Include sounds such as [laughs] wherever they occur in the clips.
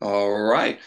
All right.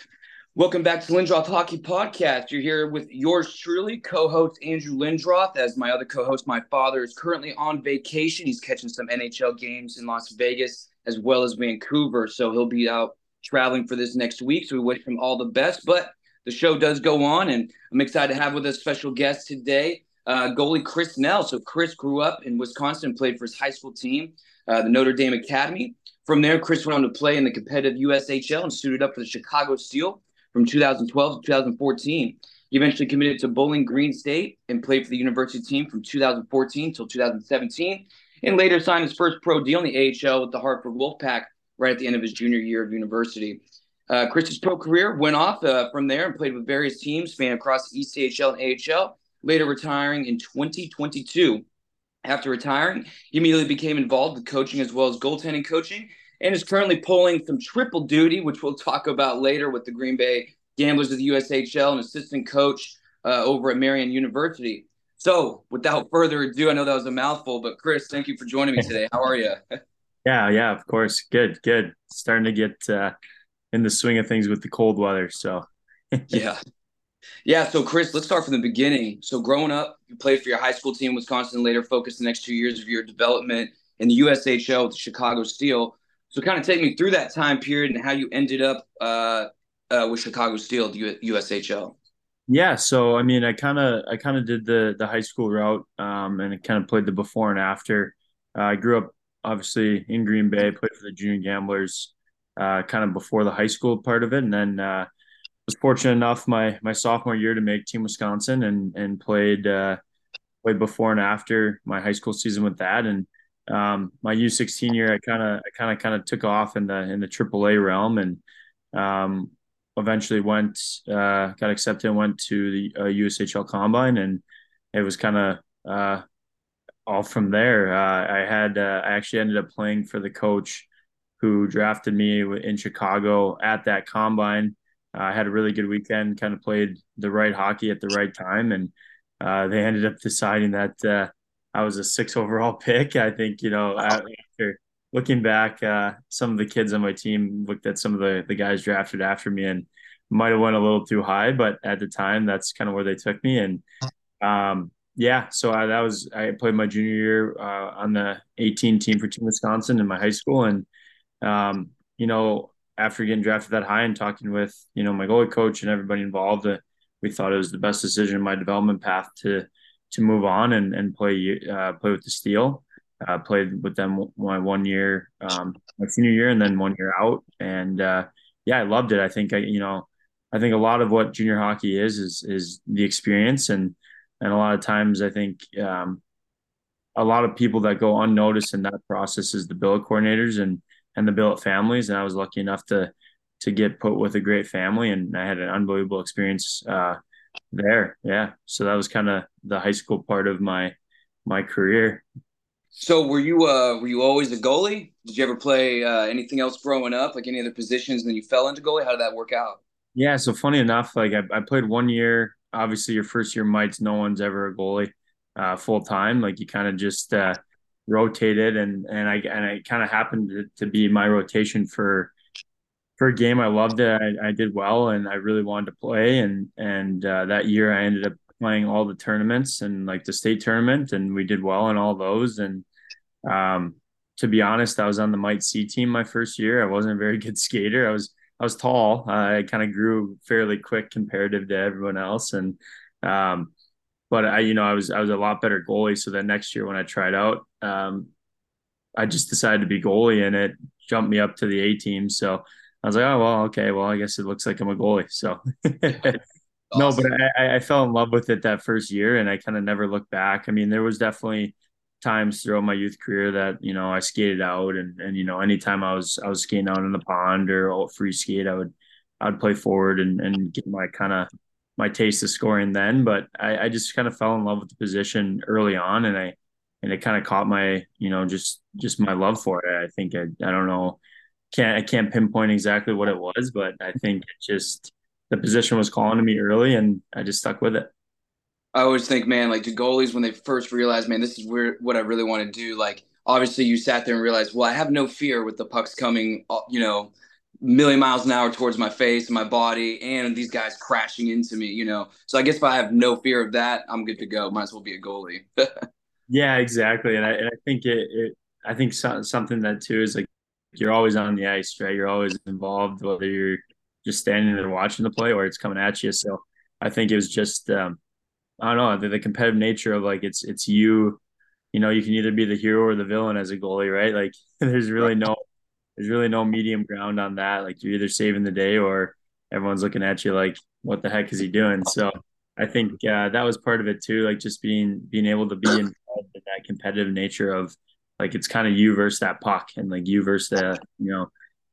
Welcome back to Lindroth Hockey Podcast. You're here with yours truly, co-host Andrew Lindroth. As my other co-host, my father is currently on vacation. He's catching some NHL games in Las Vegas as well as Vancouver, so he'll be out traveling for this next week. So we wish him all the best. But the show does go on, and I'm excited to have with us special guest today, uh, goalie Chris Nell. So Chris grew up in Wisconsin, played for his high school team, uh, the Notre Dame Academy. From there, Chris went on to play in the competitive USHL and suited up for the Chicago Steel from 2012 to 2014. He eventually committed to Bowling Green State and played for the university team from 2014 until 2017, and later signed his first pro deal in the AHL with the Hartford Wolfpack right at the end of his junior year of university. Uh, Chris's pro career went off uh, from there and played with various teams spanning across the ECHL and AHL, later retiring in 2022. After retiring, he immediately became involved with coaching as well as goaltending coaching and is currently pulling some triple duty, which we'll talk about later with the Green Bay Gamblers of the USHL and assistant coach uh, over at Marian University. So, without further ado, I know that was a mouthful, but Chris, thank you for joining me today. How are you? [laughs] yeah, yeah, of course. Good, good. Starting to get uh, in the swing of things with the cold weather. So, [laughs] yeah. Yeah, so Chris, let's start from the beginning. So, growing up, you played for your high school team in Wisconsin, later focused the next two years of your development in the USHL with the Chicago Steel. So, kind of take me through that time period and how you ended up uh, uh, with Chicago Steel, the USHL. Yeah, so I mean, I kind of I kind of did the the high school route, um, and kind of played the before and after. Uh, I grew up obviously in Green Bay, played for the Junior Gamblers, uh, kind of before the high school part of it, and then uh, was fortunate enough my my sophomore year to make Team Wisconsin and and played uh, played before and after my high school season with that, and um, my U16 year, I kind of, I kind of, kind of took off in the in the AAA realm, and um, eventually went, uh, got accepted, and went to the uh, USHL Combine, and it was kind of uh, all from there. Uh, I had, uh, I actually ended up playing for the coach who drafted me in Chicago at that combine. I had a really good weekend, kind of played the right hockey at the right time, and uh, they ended up deciding that I was a six overall [laughs] pick. I think, you know, after looking back, uh, some of the kids on my team looked at some of the, the guys drafted after me and might have went a little too high, but at the time that's kind of where they took me. And, um, yeah, so I, that was, I played my junior year, uh, on the 18 team for Team Wisconsin in my high school. And, um, you know, after getting drafted that high and talking with, you know, my goalie coach and everybody involved, uh, we thought it was the best decision in my development path to, to move on and and play uh, play with the Steel. Uh, played with them my one year, um, my senior year, and then one year out. And uh, yeah, I loved it. I think I, you know, I think a lot of what junior hockey is is is the experience, and and a lot of times I think um, a lot of people that go unnoticed in that process is the billet coordinators and and the billet families. And I was lucky enough to to get put with a great family, and I had an unbelievable experience uh, there. Yeah. So that was kind of the high school part of my my career. So were you uh were you always a goalie? Did you ever play uh, anything else growing up, like any other positions, and then you fell into goalie? How did that work out? Yeah, so funny enough, like I, I played one year. Obviously, your first year mites, no one's ever a goalie uh, full time. Like you kind of just uh, rotated, and and I and it kind of happened to, to be my rotation for for a game. I loved it. I, I, did well, and I really wanted to play. And and uh, that year, I ended up playing all the tournaments and like the state tournament, and we did well in all those. And um, to be honest, I was on the Mite C team my first year. I wasn't a very good [laughs] skater. I was I was tall. Uh, I kind of grew fairly quick comparative to everyone else, and um, but I you know I was I was a lot better goalie. So that next year when I tried out, um, I just decided to be goalie, and it jumped me up to the A team. So I was like, oh well, okay, well, I guess it looks like I'm a goalie. So [laughs] no, but I, I fell in love with it that first year, and I kind of never looked back. I mean, there was definitely times throughout my youth career that you know I skated out, and and you know anytime I was I was skating out in the pond or free skate, I would I would play forward and and get my kind of my taste of scoring then. But I, I just kind of fell in love with the position early on, and I and it kind of caught my you know just just my love for it. I think I I don't know can't I can't pinpoint exactly what it was, but I think it just the position was calling to me early, and I just stuck with it. I always think, man, like the goalies when they first realize, man, this is where what I really want to do. Like, obviously, you sat there and realized, well, I have no fear with the pucks coming, uh, you know, million miles an hour towards my face and my body, and these guys crashing into me. You know, so I guess if I have no fear of that, I'm good to go. Might as well be a goalie. [laughs] yeah, exactly, and I, and I think it, it I think so, something that too is like you're always on the ice, right? You're always involved, whether you're just standing there watching the play or it's coming at you. So I think it was just um, I don't know the, the competitive nature of like it's it's you. You know, you can either be the hero or the villain as a goalie, right? Like [laughs] there's really no there's really no medium ground on that. Like you're either saving the day or everyone's looking at you like, what the heck is he doing? So I think uh, that was part of it too, like just being being able to be involved that competitive nature of like it's kind of you versus that puck and like you versus the you know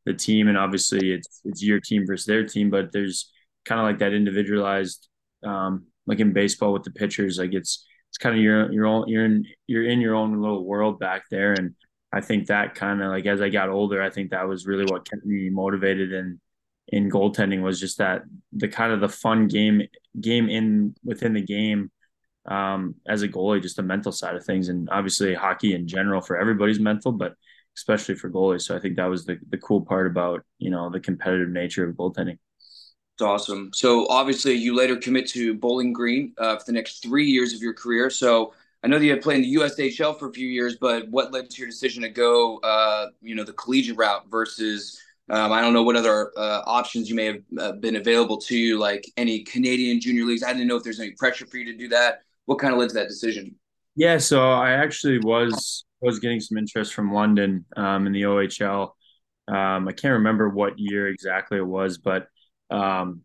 the team. And obviously it's it's your team versus their team, but there's kind of like that individualized um like in baseball with the pitchers, like it's it's kind of your your own you're in you're in your own little world back there. And I think that kind of like as I got older, I think that was really what kept me motivated in in goaltending was just that the kind of the fun game game in within the game um, as a goalie, just the mental side of things, and obviously hockey in general for everybody's mental, but especially for goalies. So I think that was the the cool part about you know the competitive nature of goaltending. It's awesome. So obviously, you later commit to Bowling Green uh, for the next three years of your career. So I know that you had played in the USHL for a few years, but what led to your decision to go, uh, you know, the collegiate route versus um, I don't know what other uh, options you may have uh, been available to you, like any Canadian junior leagues. I didn't know if there's any pressure for you to do that. What kind of led to that decision? Yeah, so I actually was was getting some interest from London um, in the OHL. Um, I can't remember what year exactly it was, but um,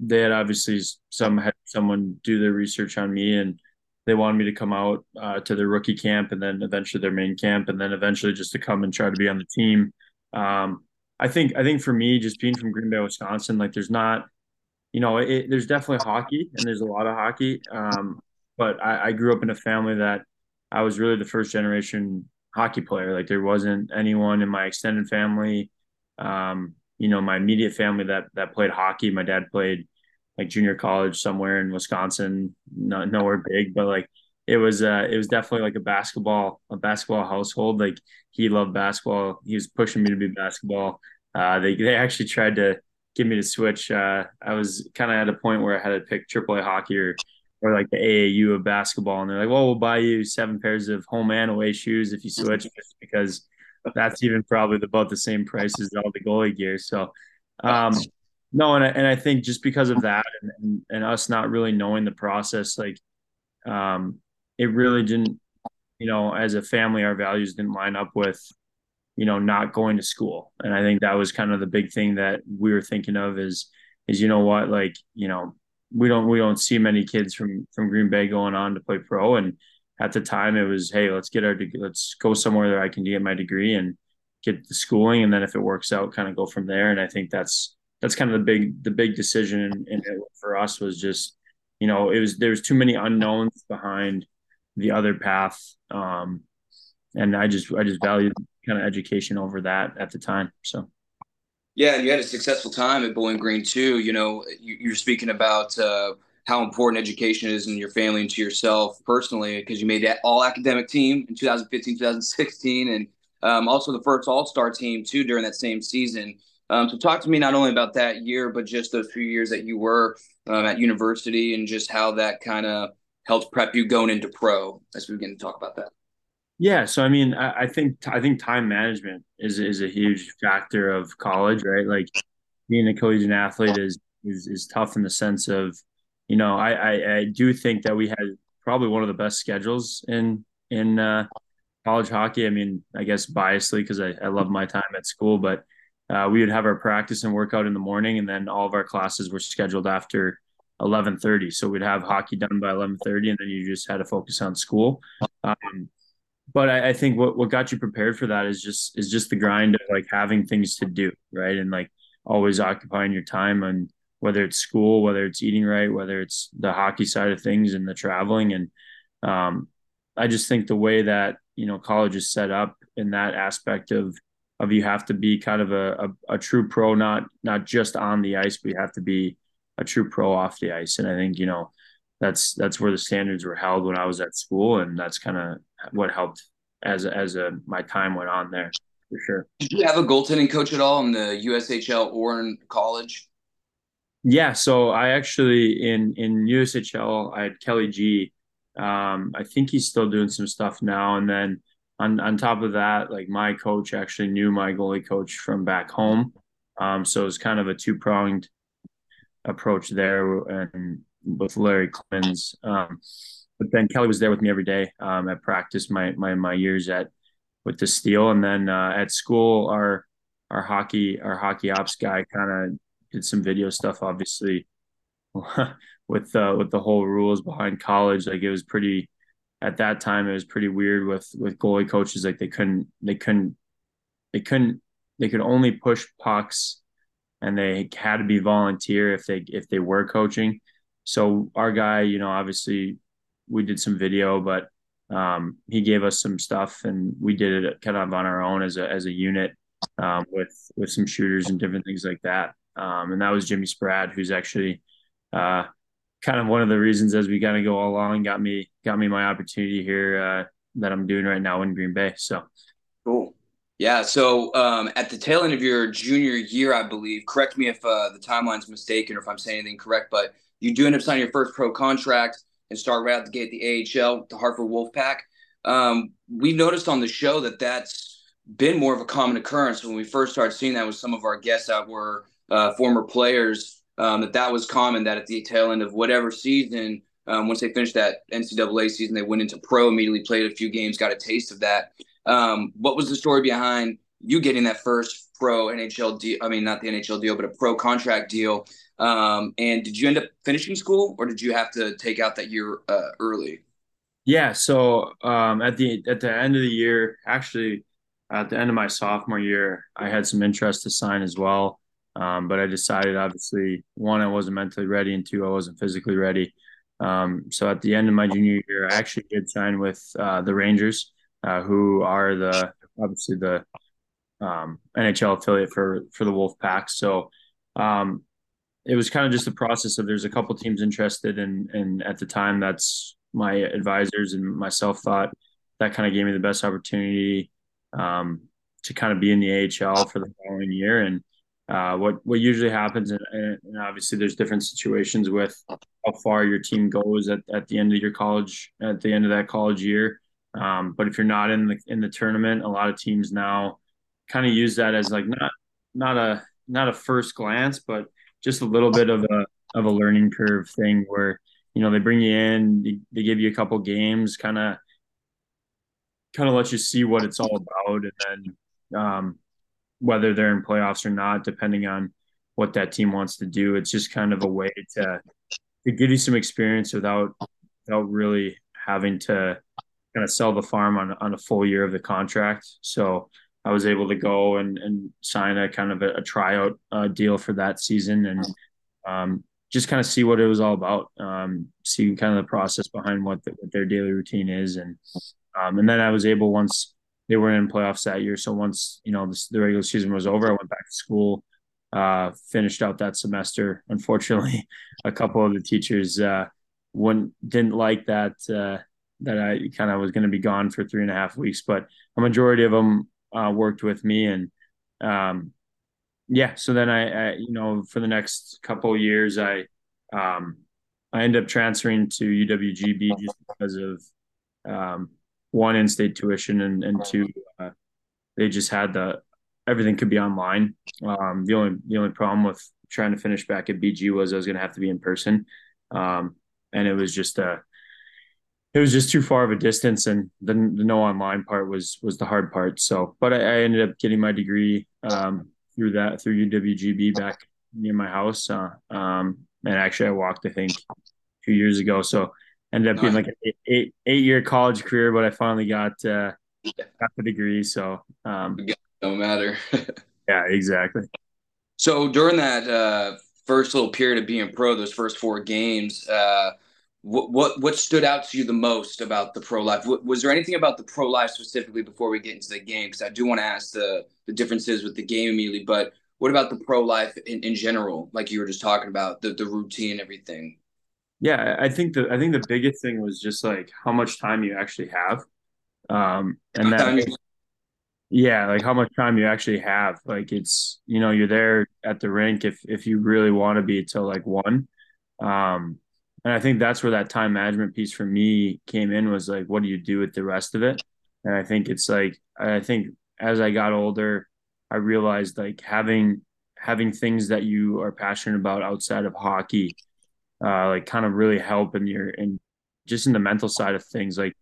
they had obviously some had someone do their research on me and they wanted me to come out uh, to their rookie camp and then eventually their main camp and then eventually just to come and try to be on the team. Um, I think I think for me, just being from Green Bay, Wisconsin, like there's not, you know, it, there's definitely hockey and there's a lot of hockey. But I, I grew up in a family that I was really the first generation hockey player. Like there wasn't anyone in my extended family, um, you know, my immediate family that that played hockey. My dad played like junior college somewhere in Wisconsin, not nowhere big, but like it was uh it was definitely like a basketball a basketball household. Like he loved basketball. He was pushing me to be basketball. Uh they they actually tried to get me to switch. Uh I was kind of at a point where I had to pick AAA hockey or or like the AAU of basketball and they're like, "Well, we'll buy you seven pairs of home and away shoes if you switch [laughs] because that's even probably about the same price as all the goalie gear." So um no, and I, and I think just because of that and, and, and us not really knowing the process, like um, it really didn't, you know, as a family, our values didn't line up with, you know, not going to school. And I think that was kind of the big thing that we were thinking of is, is you know what, like you know, we don't we don't see many kids from from Green Bay going on to play pro. And at the time, it was, hey, let's get our let's go somewhere that I can get my degree and get the schooling, and then if it works out, kind of go from there. And I think that's that's kind of the big the big decision for us was just you know it was there was too many unknowns behind the other path um and i just i just valued kind of education over that at the time so yeah and you had a successful time at bowling green too you know you, are speaking about uh how important education is in your family and to yourself personally because you made that all academic team in 2015 2016 and um, also the first all-star team too during that same season um, so talk to me not only about that year, but just those few years that you were um, at university and just how that kind of helped prep you going into pro as we begin to talk about that. Yeah, so I mean, I, I think I think time management is is a huge factor of college, right? Like being a collegiate athlete is is is tough in the sense of, you know, I I, I do think that we had probably one of the best schedules in in uh, college hockey. I mean, I guess biasly because I, I love my time at school, but uh, we would have our practice and workout in the morning, and then all of our classes were scheduled after 11:30. So we'd have hockey done by 11:30, and then you just had to focus on school. Um, but I, I, think what, what got you prepared for that is just is just the grind of like having things to do, right? And like always occupying your time and whether it's school, whether it's eating right, whether it's the hockey side of things and the traveling. And um, I just think the way that you know college is set up in that aspect of of you have to be kind of a, a, a, true pro, not not just on the ice, but you have to be a true pro off the ice. And I think you know that's that's where the standards were held when I was at school, and that's kind of what helped as as a, my time went on there. for sure. Did you have a goaltending coach at all in the USHL or in college? Yeah, so I actually in in USHL I had Kelly G. Um, I think he's still doing some stuff now, and then on on top of that, like my coach actually knew my goalie coach from back home, um, so it was kind of a two pronged approach there, and with Larry Clemens. Um, but then Kelly was there with me every day um, at practice. My my my years at with the steel, and then uh, at school, our our hockey our hockey ops guy kind of did some video stuff. Obviously, [laughs] with uh, with the whole rules behind college, like it was pretty. At that time, it was pretty weird with with goalie coaches. Like they couldn't they couldn't they couldn't they could only push pucks, and they had to be volunteer if they if they were coaching. So our guy, you know, obviously we did some video, but um, he gave us some stuff and we did it kind of on our own as a as a unit um, with with some shooters and different things like that. Um, and that was Jimmy Spratt, who's actually uh, kind of one of the reasons as we kind of go along got me got me my opportunity here uh, that I'm doing right now in Green Bay. So cool. Yeah. So um, at the tail end of your junior year, I believe. Correct me if uh, the timeline's mistaken or if I'm saying anything correct, but you do end up signing your first pro contract and start right out the gate the AHL, the Hartford Wolfpack. Um, we've noticed on the show that that's been more of a common occurrence when we first started seeing that with some of our guests that were uh, former players. Um, that that was common. That at the tail end of whatever season, um, once they finished that NCAA season, they went into pro, immediately played a few games, got a taste of that. Um, what was the story behind you getting that first pro NHL deal? I mean, not the NHL deal, but a pro contract deal. Um, and did you end up finishing school, or did you have to take out that year uh, early? Yeah, so um, at the at the end of the year, actually, at the end of my sophomore year, I had some interest to sign as well. Um, but I decided, obviously, one, I wasn't mentally ready, and two, I wasn't physically ready. Um, so at the end of my junior year, I actually did sign with uh, the Rangers, uh, who are the obviously the um, NHL affiliate for for the Wolfpack. So um, it was kind of just a process of there's a couple teams interested and and at the time that's my advisors and myself thought that kind of gave me the best opportunity um, to kind of be in the AHL for the following year. And uh, what what usually happens and, and, obviously there's different situations with how far your team goes at, at the end of your college at the end of that college year. Um, but if you're not in the in the tournament a lot of teams now kind of use that as like not not a not a first glance but just a little bit of a of a learning curve thing where you know they bring you in, they, give you a couple games, kind of kind of let you see what it's all about, and then um, whether they're in playoffs or not, depending on what that team wants to do. It's just kind of a way to to give you some experience without without really having to kind of sell the farm on on a full year of the contract. So I was able to go and, and sign a kind of a, a tryout uh, deal for that season and um, just kind of see what it was all about, um, see kind of the process behind what, the, what their daily routine is. And, um, and then I was able once they were in playoffs that year. So once, you know, the regular season was over, I went back to school, uh, finished out that semester. Unfortunately, a couple of the teachers, uh, wouldn't, didn't like that, uh, that I kind of was going to be gone for three and a half weeks, but a majority of them uh, worked with me. And um, yeah so then I, I, you know for the next couple years i um, i ended up transferring to uwgb just because of um, one in-state tuition and, and two uh, they just had the everything could be online. Um, the only the only problem with trying to finish back at bg was i was going to have to be in person. Um, and it was just a it was just too far of a distance and the, the no online part was was the hard part. So but i, I ended up getting my degree um, through that through uwgb back near my house uh, um, and actually i walked i think two years ago. So ended up being like an eight, eight, eight year college career but i finally got uh, got the degree. So um, no matter. [laughs] Yeah exactly. So during that uh, first little period of being pro those first four games uh, what what what stood out to you the most about the pro life? Was there anything about the pro life specifically before we get into the game? Because I do want to ask the the differences with the game immediately, but what about the pro life in, in general? Like you were just talking about the the routine and everything. Yeah, I think the I think the biggest thing was just like how much time you actually have, um, and that Yeah, like how much time you actually have. Like it's, you know, you're there at the rink if if you really want to be till like one. Um, and I think that's where that time management piece for me came in was like, what do you do with the rest of it? And I think it's like I think as I got older, I realized like having having things that you are passionate about outside of hockey, uh, like kind of really help in your and just in the mental side of things. Like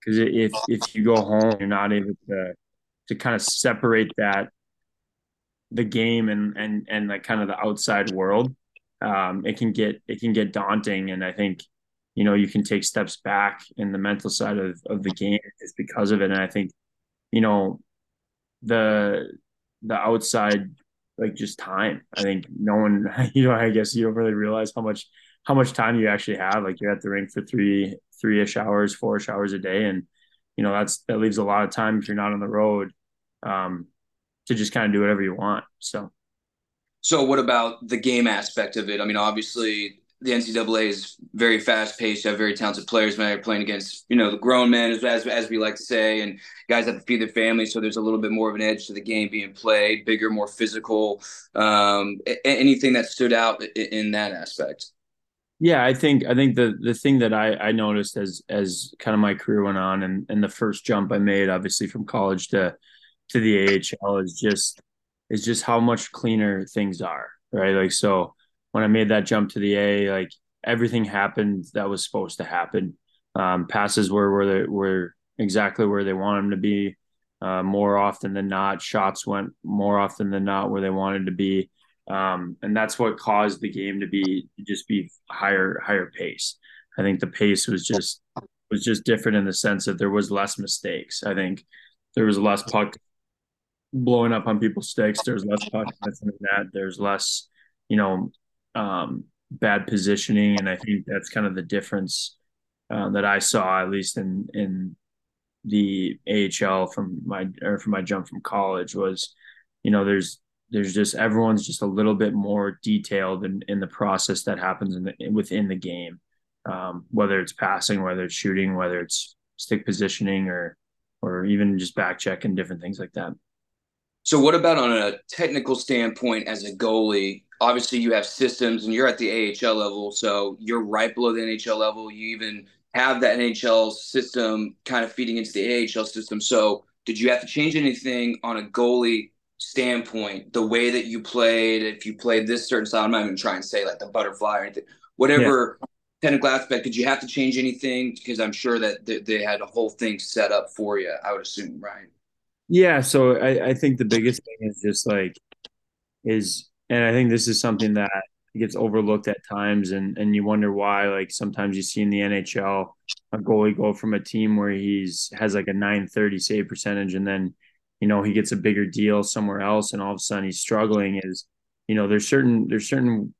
because if if you go home, you're not able to to kind of separate that the game and and and like kind of the outside world um it can get it can get daunting. And i think you know you can take steps back in the mental side of of the game just because of it. And i think you know the the outside like just time i think no one [laughs] you know i guess you don't really realize how much how much time you actually have. Like you're at the rink for three three-ish hours four-ish hours a day. And you know that's that leaves a lot of time if you're not on the road um, to just kind of do whatever you want. So, so what about the game aspect of it? I mean, obviously the NCAA is very fast paced. Have very talented players. Man, you're playing against you know the grown men, as, as as we like to say, and guys have to feed their families. So there's a little bit more of an edge to the game being played, bigger, more physical. Um, anything that stood out in that aspect? Yeah, I think I think the the thing that I I noticed as as kind of my career went on and and the first jump I made, obviously from college to to the AHL is just is just how much cleaner things are, right? Like so when I made that jump to the A, like everything happened that was supposed to happen. Um, passes were where they were exactly where they want them to be. Uh, more often than not, shots went more often than not where they wanted to be, um, and that's what caused the game to be just be higher higher pace. I think the pace was just was just different in the sense that there was less mistakes. I think there was less puck blowing up on people's sticks. There's less [laughs] puck that. There's less, you know, um, bad positioning, and I think that's kind of the difference uh, that I saw, at least in in the AHL from my or from my jump from college was, you know, there's there's just everyone's just a little bit more detailed in, in the process that happens in the within the game, um, whether it's passing, whether it's shooting, whether it's stick positioning, or or even just back check and different things like that. So, what about on a technical standpoint as a goalie? Obviously, you have systems, and you're at the AHL level, so you're right below the NHL level. You even have that NHL system kind of feeding into the AHL system. So, did you have to change anything on a goalie standpoint? The way that you played, if you played this certain style, I'm not even trying to say like the butterfly or anything, whatever yeah. technical aspect. Did you have to change anything? Because I'm sure that they had a whole thing set up for you. I would assume, right? Yeah, so I, I think the biggest thing is just like is and I think this is something that gets overlooked at times and and you wonder why like sometimes you see in the NHL a goalie go from a team where he's has like a 930 save percentage and then you know he gets a bigger deal somewhere else and all of a sudden he's struggling is you know there's certain there's certain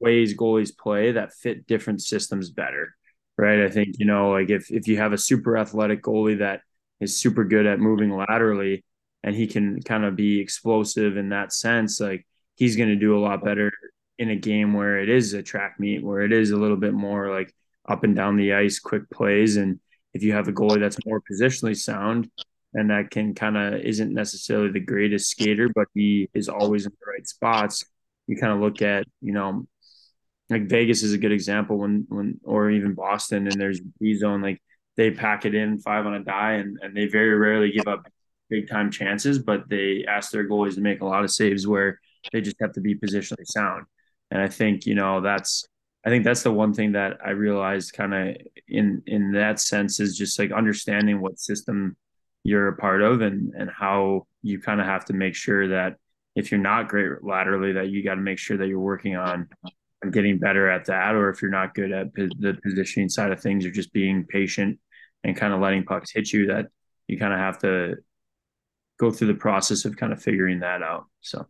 ways goalies play that fit different systems better right? I think you know like if if you have a super athletic goalie that is super good at moving laterally and he can kind of be explosive in that sense like he's going to do a lot better in a game where it is a track meet where it is a little bit more like up and down the ice quick plays and if you have a goalie that's more positionally sound and that can kind of isn't necessarily the greatest skater but he is always in the right spots. You kind of look at you know like Vegas is a good example when when or even Boston and there's B zone like they pack it in five on a die and, and they very rarely give up big time chances, but they ask their goalies to make a lot of saves where they just have to be positionally sound. And I think, you know, that's I think that's the one thing that I realized kind of in in that sense is just like understanding what system you're a part of and and how you kind of have to make sure that if you're not great laterally that you got to make sure that you're working on getting better at that or if you're not good at the positioning side of things or just being patient and kind of letting pucks hit you that you kind of have to go through the process of kind of figuring that out. So,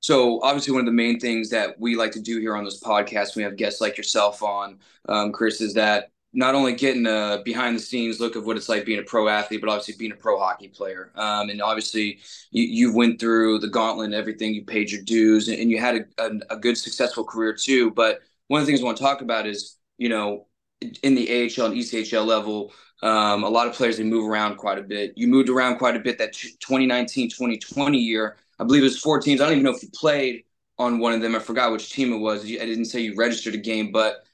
so obviously one of the main things that we like to do here on this podcast, we have guests like yourself on, um, Chris, is that not only getting a behind the scenes look of what it's like being a pro athlete, but obviously being a pro hockey player. Um, and obviously you, you went through the gauntlet and everything, you paid your dues and, and you had a, a, a good successful career too. But one of the things I want to talk about is, you know, in the AHL and ECHL level, Um, a lot of players they move around quite a bit. You moved around quite a bit that 2019 2020 year. I believe it was four teams. I don't even know if you played on one of them. I forgot which team it was. I didn't say you registered a game, but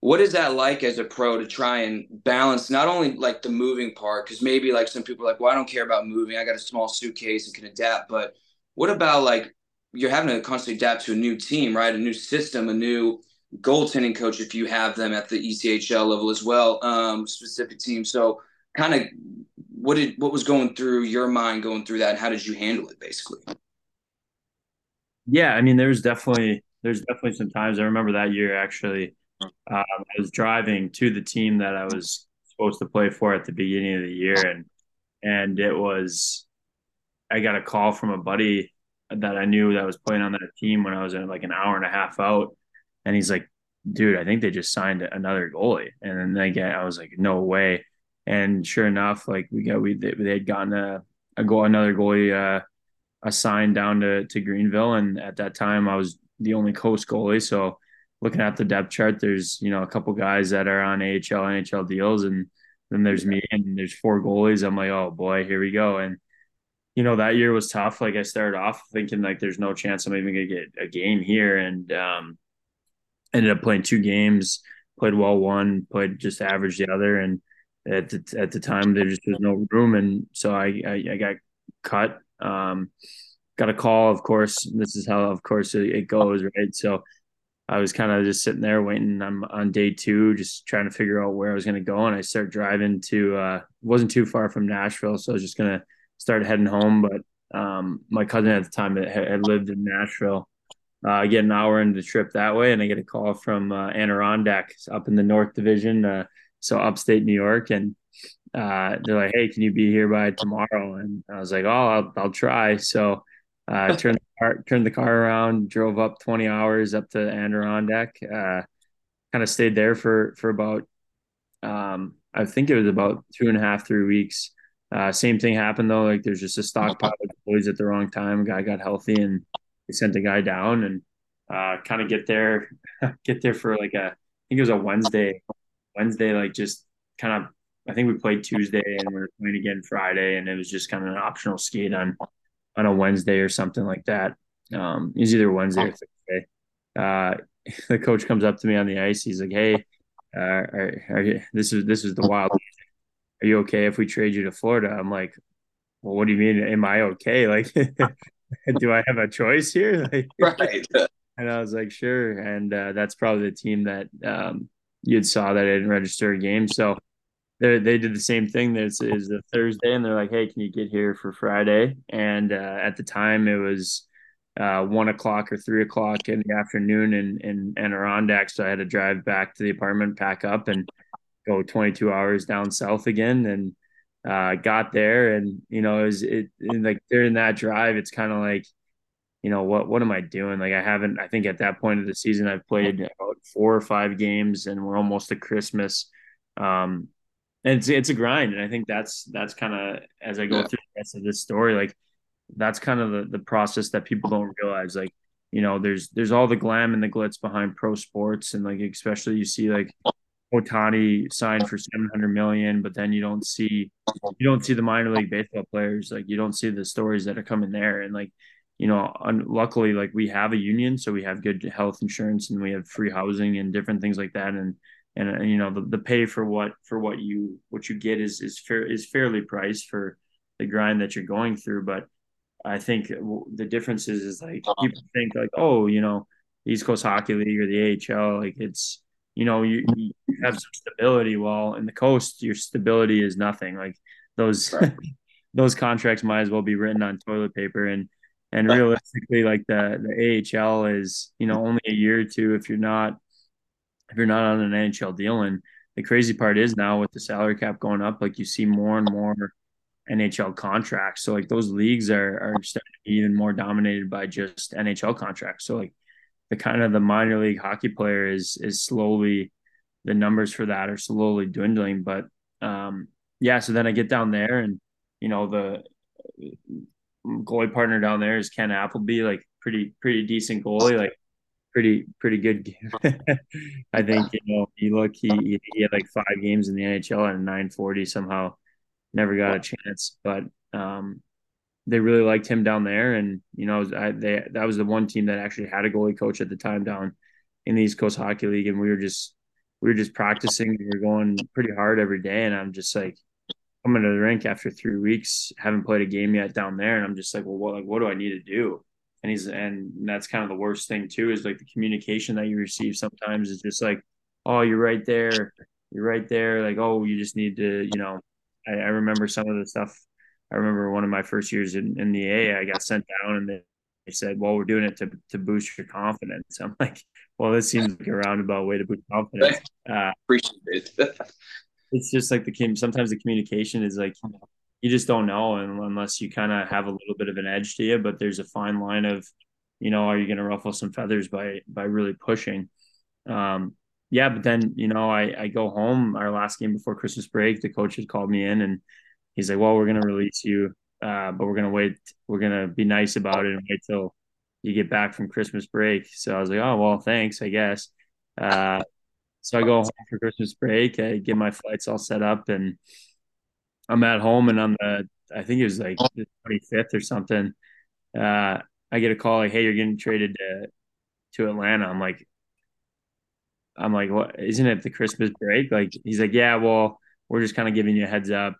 what is that like as a pro to try and balance not only like the moving part because maybe like some people are like well i don't care about moving i got a small suitcase and can adapt but what about like you're having to constantly adapt to a new team right a new system a new goaltending coach if you have them at the echl level as well um, specific team. So kind of what did what was going through your mind going through that and how did you handle it basically? Yeah i mean there's definitely there's definitely some times. I remember that year actually um, I was driving to the team that I was supposed to play for at the beginning of the year, and and it was I got a call from a buddy that I knew that was playing on that team when I was in like an hour and a half out, and he's like, "Dude, I think they just signed another goalie," and then they get I was like, "No way!" And sure enough, like we got we they had gotten a a goal another goalie uh, assigned down to to Greenville, and at that time I was the only coast goalie, so looking at the depth chart, there's you know a couple guys that are on AHL, NHL deals, and then there's me and there's four goalies. I'm like, oh boy, here we go. And you know that year was tough. Like I started off thinking like there's no chance I'm even gonna get a game here, and um, ended up playing two games. Played well one, played just average the other, and at the, at the time there just was no room, and so I I, I got cut. Um, got a call, of course. This is how, of course, it goes, right? So I was kind of just sitting there waiting. I'm on day two, just trying to figure out where I was going to go. And I start driving to, uh, wasn't too far from Nashville. So I was just going to start heading home. But um, my cousin at the time had, lived in Nashville. Uh, I get an hour into the trip that way, and I get a call from uh, Adirondack up in the North Division, uh, so upstate New York, and uh, they're like, "Hey, can you be here by tomorrow?" And I was like, "Oh, I'll, I'll try." So uh, [laughs] turned the car, turned the car around, drove up 20 hours up to Adirondack. Uh, kind of stayed there for for about, um, I think it was about two and a half, three weeks. Uh, same thing happened though. Like there's just a stockpile of boys at the wrong time. Guy got healthy and they sent a guy down and uh, kind of get there, [laughs] get there for like a, I think it was a Wednesday, Wednesday, like just kind of, I think we played Tuesday and we are playing again Friday and it was just kind of an optional skate on on a Wednesday or something like that. Um, it was either Wednesday or Thursday. Uh, [laughs] the coach comes up to me on the ice. He's like, "Hey, uh, are, are you, this is this is the wild. Are you okay if we trade you to Florida?" I'm like, "Well, what do you mean? Am I okay? Like, [laughs] [laughs] do I have a choice here?" [laughs] Like, [laughs] right. And I was like, "Sure." And uh, that's probably the team that um, you'd saw that I didn't register a game. So they they did the same thing. This is Thursday, and they're like, "Hey, can you get here for Friday?" And uh, at the time, it was uh, one o'clock or three o'clock in the afternoon in in Adirondack, so I had to drive back to the apartment, pack up, and go 22 hours down south again. And uh, got there, and you know, it was it like during that drive, it's kind of like, you know, what what am I doing? Like I haven't. I think at that point of the season, I've played about four or five games, and we're almost to Christmas. Um, and it's it's a grind and i think that's that's kind of as i go yeah. through the rest of this story like that's kind of the, the process that people don't realize like you know there's there's all the glam and the glitz behind pro sports and like especially you see like Ohtani signed for 700 million but then you don't see you don't see the minor league baseball players like you don't see the stories that are coming there. And like you know un- luckily like we have a union so we have good health insurance and we have free housing and different things like that. And and, uh, you know the, the pay for what for what you what you get is is fair is fairly priced for the grind that you're going through. But i think the difference is is like people think like oh you know east coast hockey league or the ahl like it's you know you, mm-hmm. you have some stability while in the coast your stability is nothing like those right. [laughs] those contracts might as well be written on toilet paper and and realistically like the the ahl is you know only a year or two if you're not if you're not on an NHL deal. And the crazy part is now with the salary cap going up, like you see more and more NHL contracts. So like those leagues are are starting to be even more dominated by just NHL contracts. So like the kind of the minor league hockey player is is slowly the numbers for that are slowly dwindling. But um yeah, so then I get down there and you know the goalie partner down there is Ken Appleby, like pretty pretty decent goalie, like pretty pretty good. [laughs] I think you know you look he he had like five games in the NHL at 940 somehow, never got a chance. But um, they really liked him down there, and you know I, they that was the one team that actually had a goalie coach at the time down in the East Coast Hockey League, and we were just we were just practicing. We were going pretty hard every day, and I'm just like coming to the rink after three weeks, haven't played a game yet down there, and I'm just like, well, what like what do I need to do? And he's and that's kind of the worst thing too is like the communication that you receive sometimes is just like, oh, you're right there, you're right there, like oh, you just need to, you know. I, I remember some of the stuff. I remember one of my first years in, in the A, I got sent down and they, said, well, we're doing it to, to boost your confidence. I'm like, well, this seems like a roundabout way to boost confidence. Uh, [laughs] Appreciate it. [laughs] it's just like the sometimes the communication is like you just don't know unless you kind of have a little bit of an edge to you. But there's a fine line of, you know, are you going to ruffle some feathers by by really pushing? Um, yeah, but then you know, I I go home. Our last game before Christmas break, the coach had called me in and he's like, "Well, we're to release you, uh, but we're to wait. We're to be nice about it and wait till you get back from Christmas break." So I was like, "Oh well, thanks, I guess." Uh, so I go home for Christmas break. I get my flights all set up, and I'm at home. And on the, I think it was like the 25th or something. Uh, I get a call like, "Hey, you're getting traded to to Atlanta." I'm like, I'm like, what? Isn't it the Christmas break? Like, he's like, "Yeah, well, we're just kind of giving you a heads up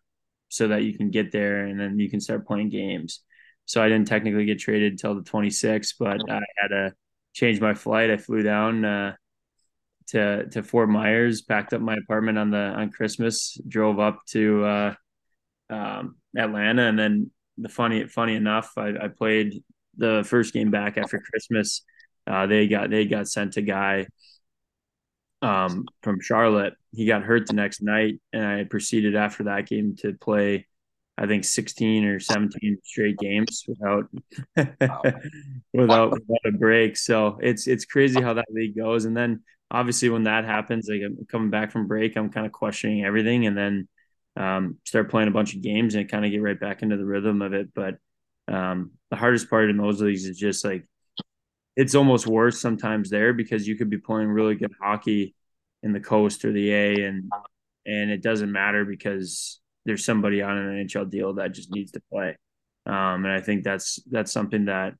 so that you can get there and then you can start playing games." So I didn't technically get traded until the 26th, but I had to change my flight. I flew down. Uh, to to Fort Myers, packed up my apartment on the on Christmas, drove up to uh, um, Atlanta, and then the funny funny enough, I, I played the first game back after Christmas. Uh, they got they got sent a guy um, from Charlotte. He got hurt the next night, and I proceeded after that game to play I think 16 or 17 straight games without [laughs] without without a break. So it's it's crazy how that league goes. And then obviously when that happens, like I'm coming back from break, I'm kind of questioning everything, and then um, start playing a bunch of games and kind of get right back into the rhythm of it. But um, the hardest part in those leagues is just like it's almost worse sometimes there because you could be playing really good hockey in the coast or the A and and it doesn't matter because there's somebody on an NHL deal that just needs to play. Um, and I think that's that's something that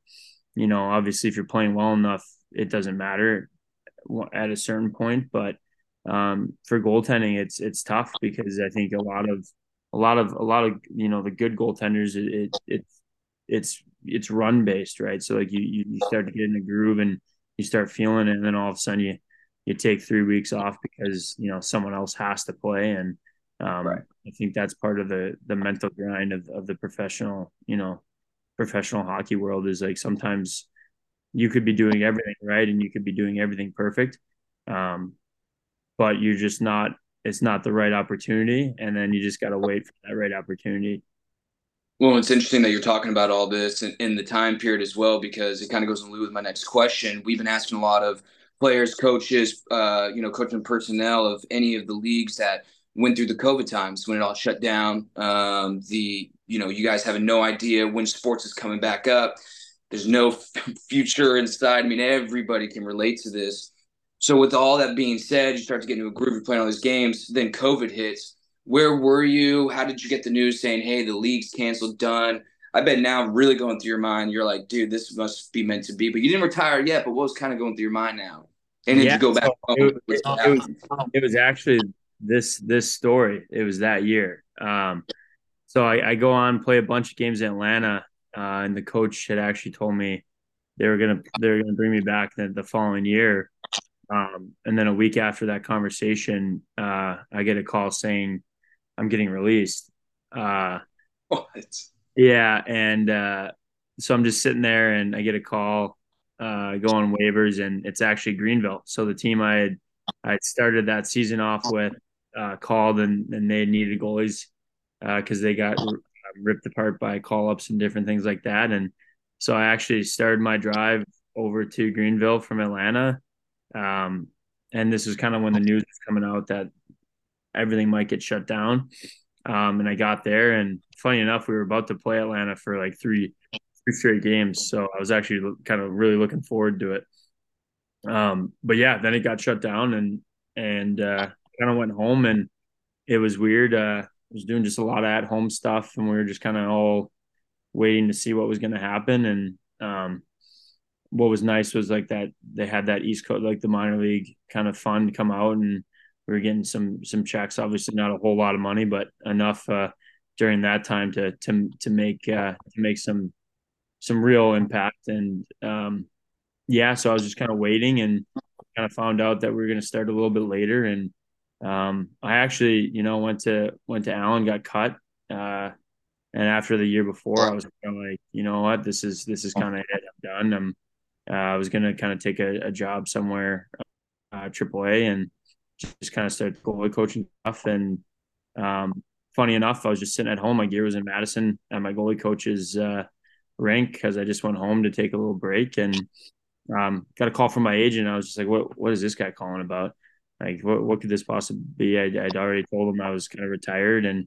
you know obviously if you're playing well enough it doesn't matter at a certain point but um, for goaltending it's it's tough because I think a lot of a lot of a lot of you know the good goaltenders it, it it's it's it's run based right so like you you start to get in a groove and you start feeling it and then all of a sudden you you take three weeks off because you know someone else has to play and um, right. I think that's part of the the mental grind of, of the professional, you know, professional hockey world is like sometimes you could be doing everything right and you could be doing everything perfect. Um, but you're just not it's not the right opportunity and then you just got to wait for that right opportunity well it's interesting that you're talking about all this in, the time period as well because it kind of goes in lieu with my next question we've been asking a lot of players coaches uh, you know coaching personnel of any of the leagues that went through the COVID times when it all shut down. Um, the you know you guys having no idea when sports is coming back up. There's no [laughs] future inside. I mean, everybody can relate to this. So with all that being said, you start to get into a groove of playing all these games. Then COVID hits. Where were you? How did you get the news saying, "Hey, the league's canceled, done"? I bet now, really going through your mind, you're like, "Dude, this must be meant to be." But you didn't retire yet. But what was kind of going through your mind now? And then yeah, you go back. So it, it, it, was, it was actually this this story. It was that year. Um, so I, I, go on play a bunch of games in Atlanta, uh, and the coach had actually told me they were gonna they were gonna bring me back the, the following year. Um, and then a week after that conversation, uh, I get a call saying I'm getting released. Uh, what? Yeah, and uh, so I'm just sitting there, and I get a call, uh, go on waivers, and it's actually Greenville. So the team I had I started that season off with uh, called and, and they needed goalies because uh, they got ripped apart by call ups and different things like that. And so I actually started my drive over to Greenville from Atlanta. Um, and this is kind of when the news was coming out that everything might get shut down. Um, and I got there, and funny enough, we were about to play Atlanta for like three, three straight games. So I was actually kind of really looking forward to it. Um, but yeah, then it got shut down and and uh, kind of went home and it was weird. Uh, I was doing just a lot of at home stuff and we were just kind of all waiting to see what was going to happen. And um, what was nice was like that they had that East Coast, like the minor league kind of fund come out and we were getting some some checks. Obviously, not a whole lot of money, but enough uh, during that time to to to make uh, to make some some real impact. And um, yeah, so I was just kind of waiting and kind of found out that we were going to start a little bit later. And um, I actually, you know, went to went to Allen, got cut. Uh, and after the year before, I was kind of like, you know what, this is this is kind of it. I'm done. I'm uh, I was gonna kind of take a, a, job somewhere, uh, AAA, and just kind of started goalie coaching stuff. And um, funny enough, I was just sitting at home. My gear was in Madison at my goalie coach's uh, rink because I just went home to take a little break and um, got a call from my agent. I was just like, "What? What is this guy calling about? Like, what? What could this possibly be?" I, would already told him I was kind of retired, and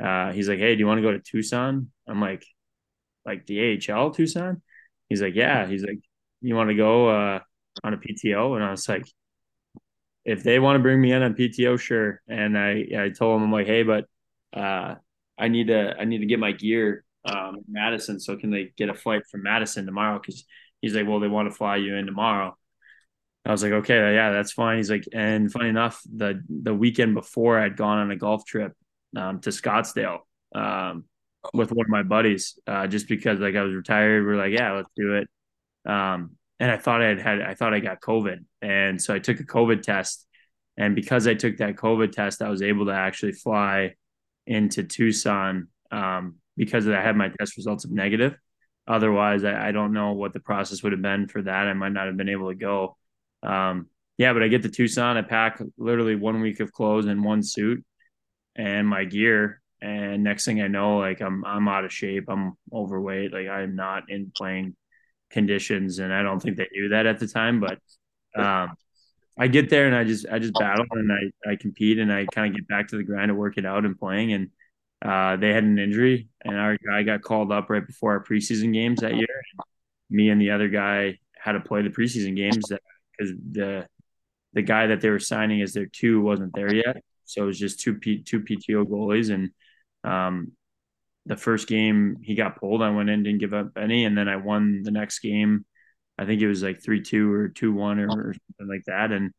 uh, he's like, "Hey, do you want to go to Tucson?" I'm like, "Like the AHL Tucson?" He's like, "Yeah." He's like, "You want to go uh, on a PTO?" And I was like, "If they want to bring me in on PTO, sure." And I I told him I'm like, "Hey, but uh, I need to I need to get my gear um, Madison. So can they get a flight from Madison tomorrow? Because he's like, well, they want to fly you in tomorrow. I was like, okay, yeah, that's fine. He's like, and funny enough, the the weekend before, I'd gone on a golf trip um, to Scottsdale um, with one of my buddies, uh, just because like I was retired. We are like, yeah, let's do it. Um, and I thought I had had, I thought I got COVID, and so I took a COVID test. And because I took that COVID test, I was able to actually fly into Tucson um, because I had my test results of negative. Otherwise, I, I, don't know what the process would have been for that. I might not have been able to go. Um, yeah, but I get to Tucson. I pack literally one week of clothes and one suit and my gear. And next thing I know, like I'm I'm out of shape. I'm overweight. Like I'm not in playing conditions, and I don't think they knew that at the time. But um, I get there and I just I just battle and I I compete and I kind of get back to the grind of working it out and playing and uh, they had an injury, and our guy got called up right before our preseason games that year. Me and the other guy had to play the preseason games because the the guy that they were signing as their two wasn't there yet. So it was just two P, two PTO goalies, and um, the first game he got pulled. I went in, didn't give up any, and then I won the next game. I think it was like three two or two one or, or something like that, and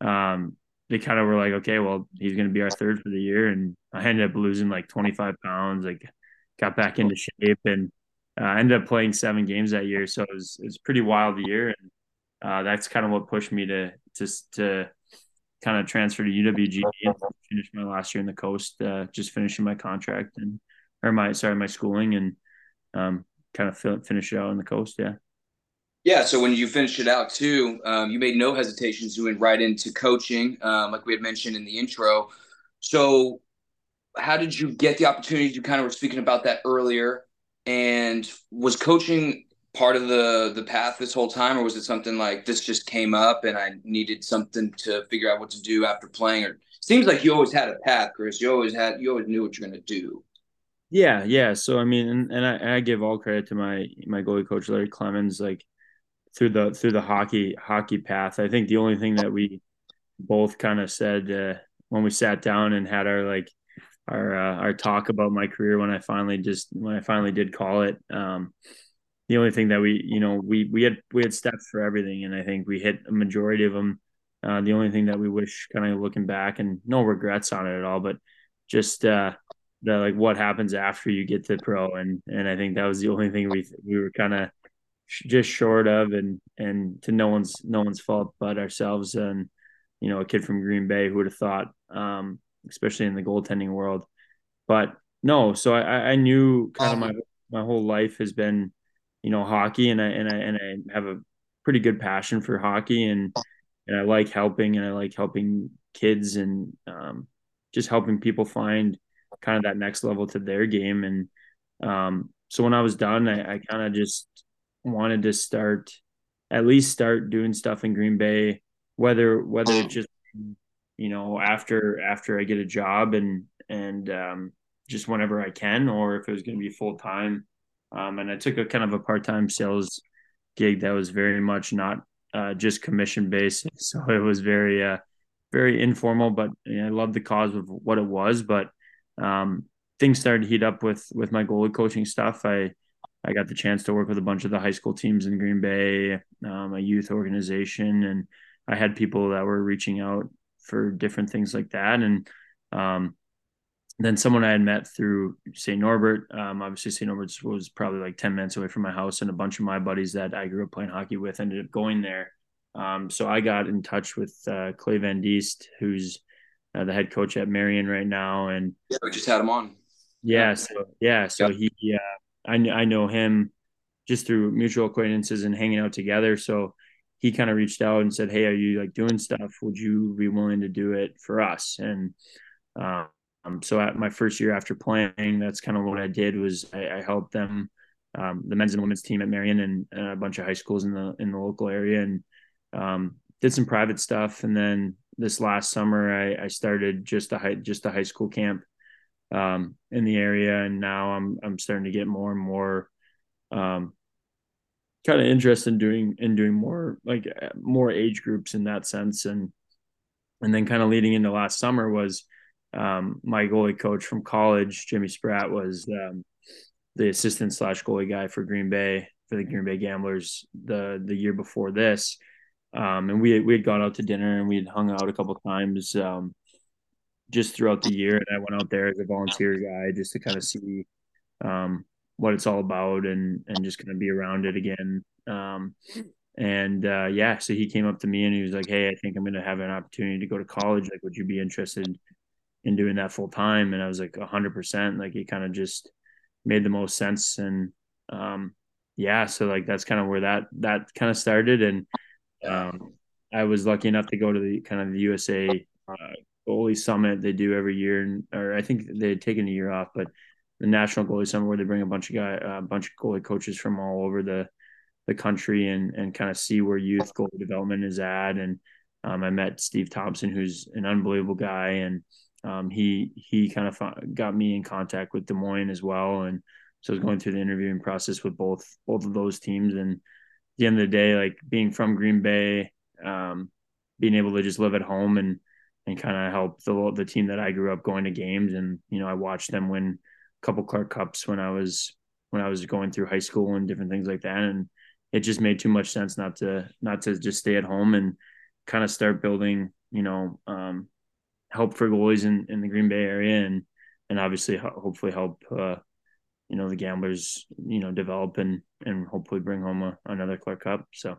um, they kind of were like, okay, well, he's going to be our third for the year. And I ended up losing like 25 pounds, like got back into shape and uh, ended up playing seven games that year. So it was, it was pretty wild year. And uh, that's kind of what pushed me to, to, to kind of transfer to UWG and finish my last year in the coast, uh, just finishing my contract and, or my, sorry, my schooling and um, kind of finish it out on the coast. Yeah. Yeah, so when you finished it out too, um, you made no hesitations. You went right into coaching, um, like we had mentioned in the intro. So, how did you get the opportunity? You kind of were speaking about that earlier, and was coaching part of the the path this whole time, or was it something like this just came up and I needed something to figure out what to do after playing? Or seems like you always had a path, Chris. You always had, you always knew what you're going to do. Yeah, yeah. So I mean, and, and I, I give all credit to my my goalie coach Larry Clemens. Like through the through the hockey hockey path. I think the only thing that we both kind of said uh, when we sat down and had our like our uh, our talk about my career when I finally just when I finally did call it. Um, the only thing that we you know we we had we had steps for everything, and I think we hit a majority of them. Uh, the only thing that we wish, kind of looking back, and no regrets on it at all, but just uh, the like what happens after you get to pro, and and I think that was the only thing we we were kind of just short of and and to no one's no one's fault but ourselves and you know a kid from Green Bay who would have thought um, especially in the goaltending world. But no so I I knew kind of my my whole life has been you know hockey and I and I and I have a pretty good passion for hockey and and I like helping and I like helping kids and um, just helping people find kind of that next level to their game and um, so when I was done I, I kind of just wanted to start at least start doing stuff in Green Bay, whether whether it's just you know after after I get a job and and um, just whenever I can, or if it was going to be full time. Um, and I took a kind of a part time sales gig that was very much not uh, just commission based, [laughs] so it was very uh, very informal. But you know, I loved the cause of what it was. But um, things started to heat up with with my goalie coaching stuff. I I got the chance to work with a bunch of the high school teams in Green Bay, um, a youth organization, and I had people that were reaching out for different things like that. And um, then someone I had met through St. Norbert, um, obviously St. Norbert was probably like 10 minutes away from my house, and a bunch of my buddies that I grew up playing hockey with ended up going there. Um, so I got in touch with uh, Clay Van Diest, who's uh, the head coach at Marian right now. And yeah, we just had him on. Yeah. So, yeah. So he, uh, I, I know him just through mutual acquaintances and hanging out together. So he kind of reached out and said, Hey, are you like doing stuff? Would you be willing to do it for us? And, um, so at my first year after playing, that's kind of what I did was I, I helped them, um, the men's and women's team at Marian and, and, a bunch of high schools in the in the local area, and um, did some private stuff. And then this last summer, I, I started just a high just a high school camp um, in the area, and now I'm I'm starting to get more and more um, kind of interested in doing in doing more like more age groups in that sense, and and then kind of leading into last summer was um, my goalie coach from college, Jimmy Spratt, was um, the assistant slash goalie guy for Green Bay for the Green Bay Gamblers the the year before this. Um, and we we had gone out to dinner and we had hung out a couple times um, just throughout the year. And I went out there as a volunteer guy just to kind of see um, what it's all about and and just kind of be around it again. Um, and uh, yeah, so he came up to me and he was like, "Hey, I think I'm going to have an opportunity to go to college. Like, would you be interested in doing that full time?" And I was like, "A "100 percent." Like, it kind of just made the most sense. And um, yeah, so like that's kind of where that that kind of started. And um, I was lucky enough to go to the kind of the USA uh, goalie summit they do every year, and or I think they had taken a year off, but the national goalie summit where they bring a bunch of guy, a uh, bunch of goalie coaches from all over the the country and and kind of see where youth goalie development is at. And um, I met Steve Thompson, who's an unbelievable guy, and um, he he kind of got me in contact with Des Moines as well, and so I was going through the interviewing process with both both of those teams and the end of the day, like being from Green Bay, um, being able to just live at home and and kind of help the the team that I grew up going to games, and you know I watched them win a couple Clark Cups when I was when I was going through high school and different things like that, and it just made too much sense not to not to just stay at home and kind of start building, you know, um, help for goalies in, in the Green Bay area, and and obviously hopefully help uh, you know the gamblers you know develop and and hopefully bring home a, another Clark Cup. So,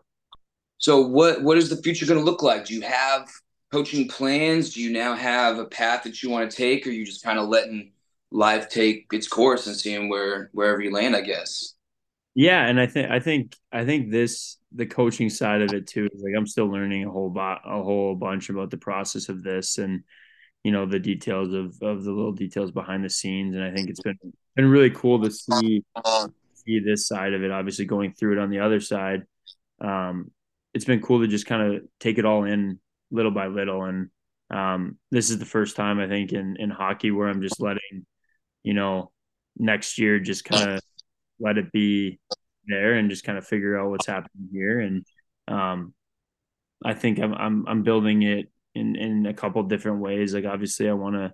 so what what is the future going to look like? Do you have coaching plans? Do you now have a path that you want to take, or you just kind of letting life take its course and seeing where wherever you land? I guess. Yeah, and I think I think I think this the coaching side of it too is like I'm still learning a whole lot a whole bunch about the process of this and you know the details of of the little details behind the scenes and I think it's been been really cool to see see this side of it. Obviously, going through it on the other side, um, it's been cool to just kind of take it all in little by little. And um, this is the first time I think in in hockey where I'm just letting, you know, next year just kind of let it be there and just kind of figure out what's happening here. And um, I think I'm I'm I'm building it in in a couple different ways. Like obviously, I want to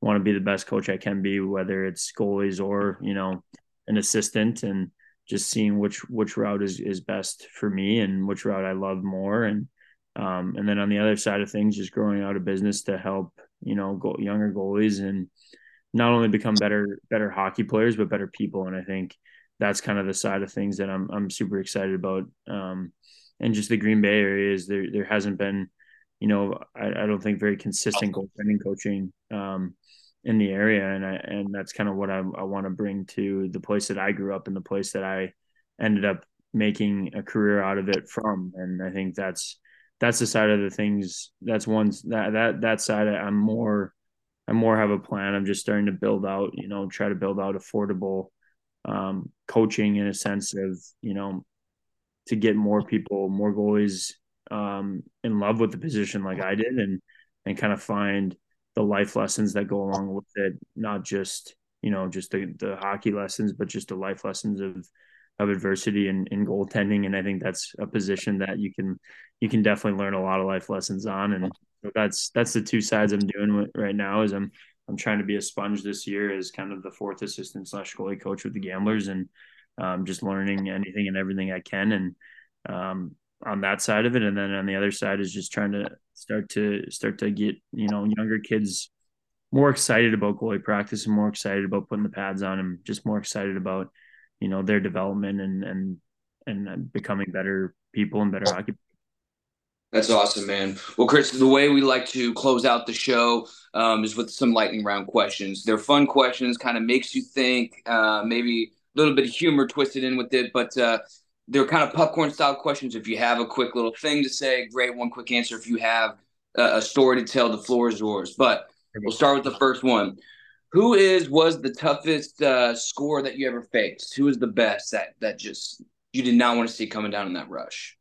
want to be the best coach I can be, whether it's goalies or you know an assistant, and just seeing which which route is is best for me and which route I love more, and um, and then on the other side of things, just growing out a business to help you know go, younger goalies and not only become better better hockey players but better people, and I think that's kind of the side of things that I'm I'm super excited about. Um, and just the Green Bay area is there there hasn't been you know, I, I, don't think very consistent goaltending coaching. Um, in the area, and I and that's kind of what I, I want to bring to the place that I grew up and the place that I ended up making a career out of it from, and I think that's that's the side of the things. That's one that that that side I'm more I more have a plan. I'm just starting to build out, you know, try to build out affordable um, coaching in a sense of you know to get more people, more goalies um, in love with the position like I did, and and kind of find the life lessons that go along with it, not just you know just the the hockey lessons, but just the life lessons of of adversity in, in goaltending. And I think that's a position that you can you can definitely learn a lot of life lessons on. And that's that's the two sides I'm doing right now is I'm I'm trying to be a sponge this year as kind of the fourth assistant slash goalie coach with the Gamblers and um, just learning anything and everything I can. And um, on that side of it, and then on the other side is just trying to start to start to get you know younger kids more excited about goalie practice and more excited about putting the pads on and just more excited about you know their development and and and becoming better people and better hockey that's awesome, man. Well, Chris, the way we like to close out the show um, is with some lightning round questions. They're fun questions, kind of makes you think, uh, maybe a little bit of humor twisted in with it, but uh, they're kind of popcorn style questions. If you have a quick little thing to say, great, one quick answer. If you have a, a story to tell, the floor is yours. But we'll start with the first one. Who is was the toughest uh, score that you ever faced? Who is the best that that just you did not want to see coming down in that rush?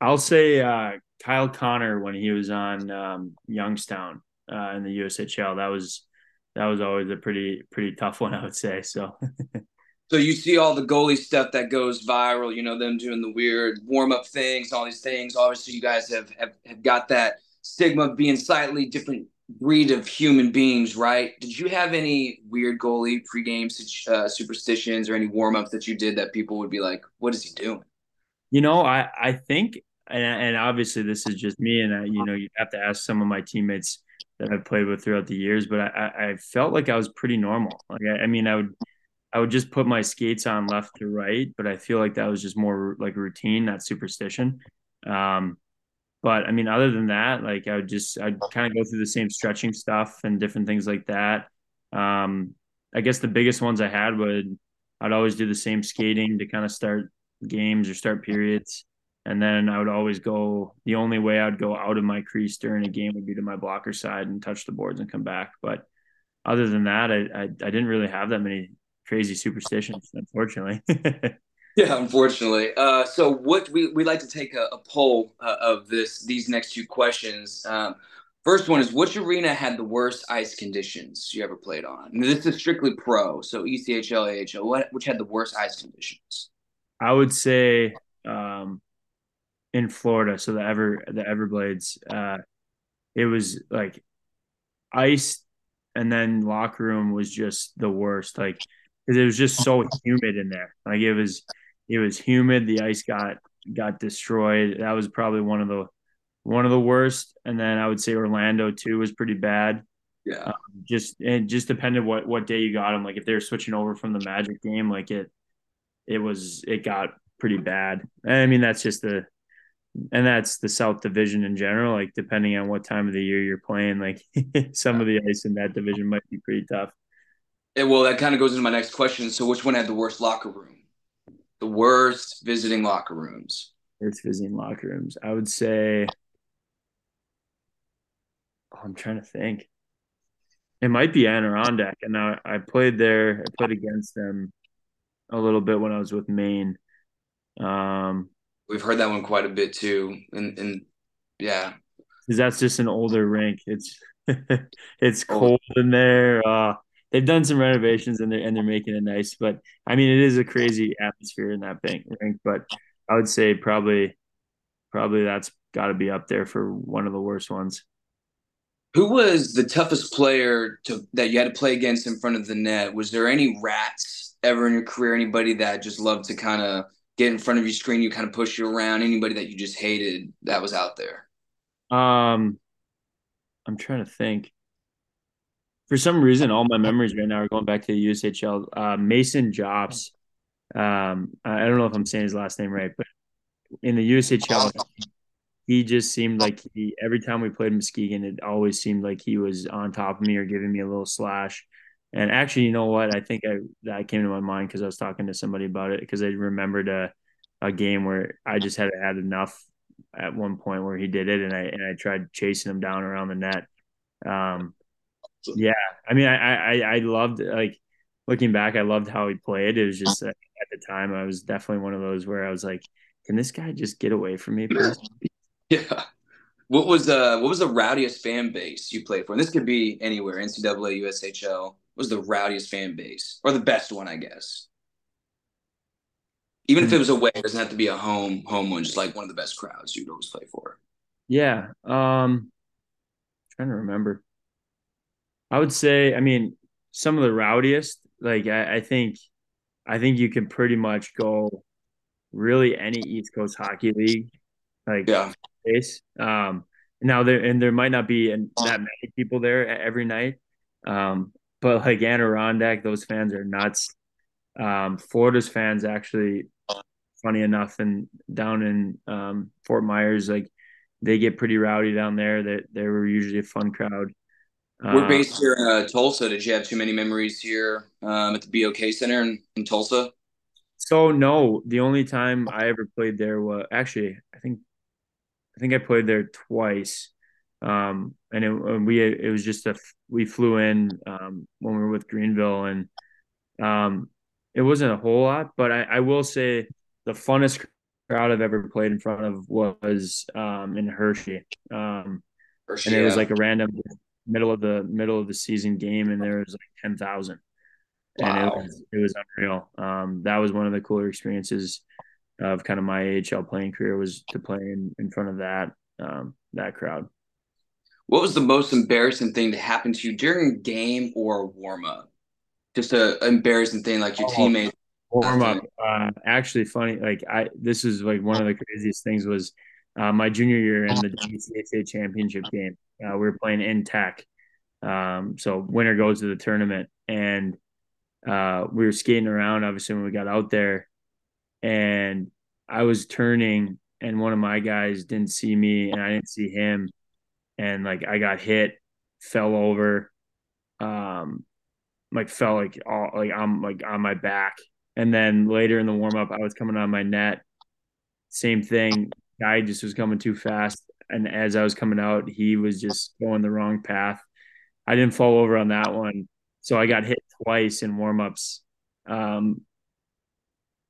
I'll say uh, Kyle Connor when he was on um, Youngstown uh, in the USHL. That was that was always a pretty pretty tough one, I would say. So. [laughs] so you see all the goalie stuff that goes viral. You know them doing the weird warm up things, all these things. Obviously, you guys have, have have got that stigma of being slightly different breed of human beings, right? Did you have any weird goalie pregame uh, superstitions or any warm ups that you did that people would be like, "What is he doing?" You know, I I think, and, and obviously this is just me, and I, you know, you have to ask some of my teammates that I've played with throughout the years, but I I felt like I was pretty normal. Like I, I mean, I would. I would just put my skates on left to right, but I feel like that was just more like routine, not superstition. Um, but I mean, other than that, like I would just I'd kind of go through the same stretching stuff and different things like that. Um, I guess the biggest ones I had would I'd always do the same skating to kind of start games or start periods. And then I would always go the only way I'd go out of my crease during a game would be to my blocker side and touch the boards and come back. But other than that, I I, I didn't really have that many crazy superstitions, unfortunately. [laughs] Yeah, unfortunately. Uh, so what we we like to take a, a poll uh, of this these next two questions. Um, first one is which arena had the worst ice conditions you ever played on? And this is strictly pro, so ECHL, AHL. What which had the worst ice conditions? I would say um, in Florida, so the Ever the Everblades. Uh, it was like ice, and then locker room was just the worst. Like because it was just so humid in there. Like it was it was humid. The ice got got destroyed. That was probably one of the one of the worst. And then I would say Orlando too was pretty bad. Yeah. Um, just it just depended what what day you got them. Like if they were switching over from the Magic game, like it it was it got pretty bad. I mean that's just the and that's the South Division in general. Like depending on what time of the year you're playing, like [laughs] some of the ice in that division might be pretty tough. Yeah, well, that kind of goes into my next question. So, which one had the worst locker room? the worst visiting locker rooms? Worst visiting locker rooms. I would say. Oh, I'm trying to think. It might be Adirondack, and I, I played there. I played against them a little bit when I was with Maine. Um, We've heard that one quite a bit too, and and yeah, because that's just an older rink. It's [laughs] it's cold in there. Uh, they've done some renovations and they're and they're making it nice. But I mean, it is a crazy atmosphere in that bank rink. But I would say probably probably that's got to be up there for one of the worst ones. Who was the toughest player to that you had to play against in front of the net? Was there any rats ever in your career? Anybody that just loved to kind of get in front of your screen, you kind of push you around? Anybody that you just hated that was out there? Um, I'm trying to think for some reason, all my memories right now are going back to the USHL. Uh, Mason Jobs. Um, I don't know if I'm saying his last name right, but in the USHL, he just seemed like he every time we played Muskegon, it always seemed like he was on top of me or giving me a little slash. And actually, you know what? I think I that came to my mind because I was talking to somebody about it because I remembered a a game where I just had had enough at one point where he did it, and I and I tried chasing him down around the net. Um, yeah, I mean, I, I I loved like looking back. I loved how he played. It was just uh, at the time, I was definitely one of those where I was like, "Can this guy just get away from me?" [laughs] Please? Yeah. What was uh what was the rowdiest fan base you played for? And this could be anywhere, NCAA, USHL. What was the rowdiest fan base or the best one, I guess? Even if it was away, it doesn't have to be a home home one. Just like one of the best crowds you'd always play for. Yeah. Um, trying to remember. I would say, I mean, some of the rowdiest. Like I, I think, I think you can pretty much go really any East Coast Hockey League, like yeah. Um, now there and there might not be that many people there every night, um, but like Adirondack, those fans are nuts. Um, Florida's fans actually, funny enough, and down in um, Fort Myers, like they get pretty rowdy down there. That they, they were usually a fun crowd. We're uh, based here in uh, Tulsa. Did you have too many memories here um, at the BOK Center in, in Tulsa? So no, the only time I ever played there was actually I think I think I played there twice. Um, and it, we it was just a we flew in um, when we were with Greenville and um, it wasn't a whole lot, but I, I will say the funnest crowd I've ever played in front of was um, in Hershey. Um, Hershey, and it was like a random middle of the middle of the season game, and there was like ten thousand, wow. and it was it was unreal. Um, that was one of the cooler experiences of kind of my AHL playing career was to play in, in front of that um, that crowd. What was the most embarrassing thing to happen to you during game or warm up? Just a embarrassing thing like your oh, teammates warm up. Uh, actually, funny. Like I, this is like one of the craziest things was uh, my junior year in the WCHA championship game. Uh, we were playing in Tech, um, so winner goes to the tournament, and uh, we were skating around. Obviously, when we got out there, and I was turning, and one of my guys didn't see me, and I didn't see him, and like I got hit, fell over, um, like fell like all like I'm like on my back, and then later in the warm up, I was coming on my net. Same thing. Guy just was coming too fast. And as I was coming out, he was just going the wrong path. I didn't fall over on that one. So I got hit twice in warm ups um,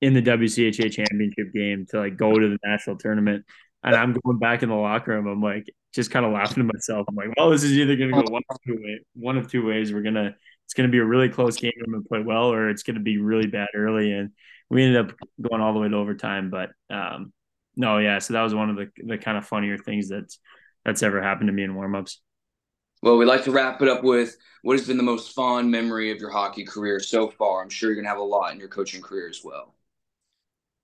in the WCHA championship game to like go to the national tournament. And I'm going back in the locker room. I'm like, just kind of laughing to myself. I'm like, well, this is either going to go one of two ways. One of two ways. We're gonna it's going to be a really close game. I'm going to play well, or it's going to be really bad early. And we ended up going all the way to overtime. But um, no, yeah. So that was one of the the kind of funnier things that's that's ever happened to me in warmups. Well, we like to wrap it up with what has been the most fond memory of your hockey career so far. I'm sure you're going to have a lot in your coaching career as well.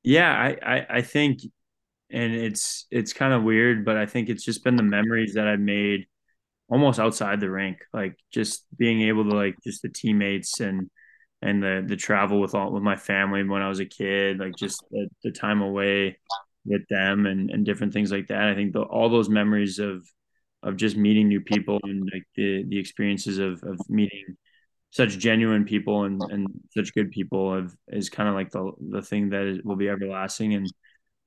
Yeah, I, I, I think, and it's it's kind of weird, but I think it's just been the memories that I've made almost outside the rink, like just being able to like just the teammates and and the the travel with all with my family when I was a kid, like just the, the time away with them and and different things like that. I think the, all those memories of of just meeting new people and like the the experiences of of meeting such genuine people and and such good people have, is kind of like the the thing that is, will be everlasting and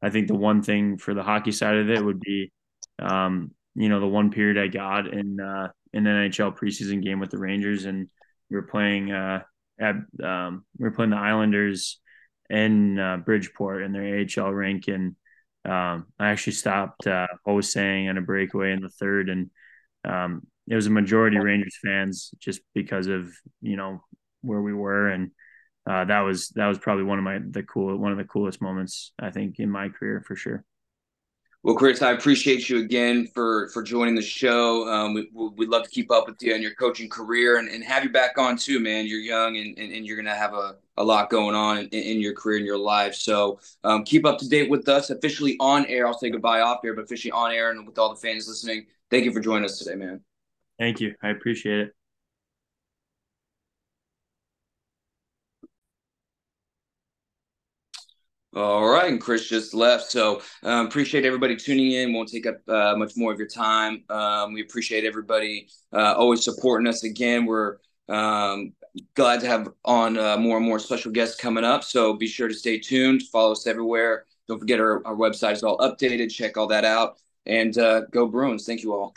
I think the one thing for the hockey side of it would be um, you know the one period I got in uh, an NHL preseason game with the Rangers, and we were playing uh, at um, we were playing the Islanders in uh, Bridgeport in their AHL rink, and um, I actually stopped uh, Ho-Sang on a breakaway in the third, and um, it was a majority Rangers fans just because of you know where we were, and uh, that was that was probably one of my the cool one of the coolest moments I think in my career for sure. Well, Chris, I appreciate you again for for joining the show. Um, we, would love to keep up with you and your coaching career and, and have you back on too, man. You're young and, and, and you're going to have a, a lot going on in, in your career and your life. So um, keep up to date with us officially on air. I'll say goodbye off air, but officially on air and with all the fans listening. Thank you for joining us today, man. Thank you. I appreciate it. All right, and Chris just left, so um, appreciate everybody tuning in. Won't take up uh, much more of your time. Um, we appreciate everybody uh, always supporting us. Again, we're um, glad to have on uh, more and more special guests coming up. So be sure to stay tuned. Follow us everywhere. Don't forget our, our website is all updated. Check all that out, and uh, go Bruins. Thank you all.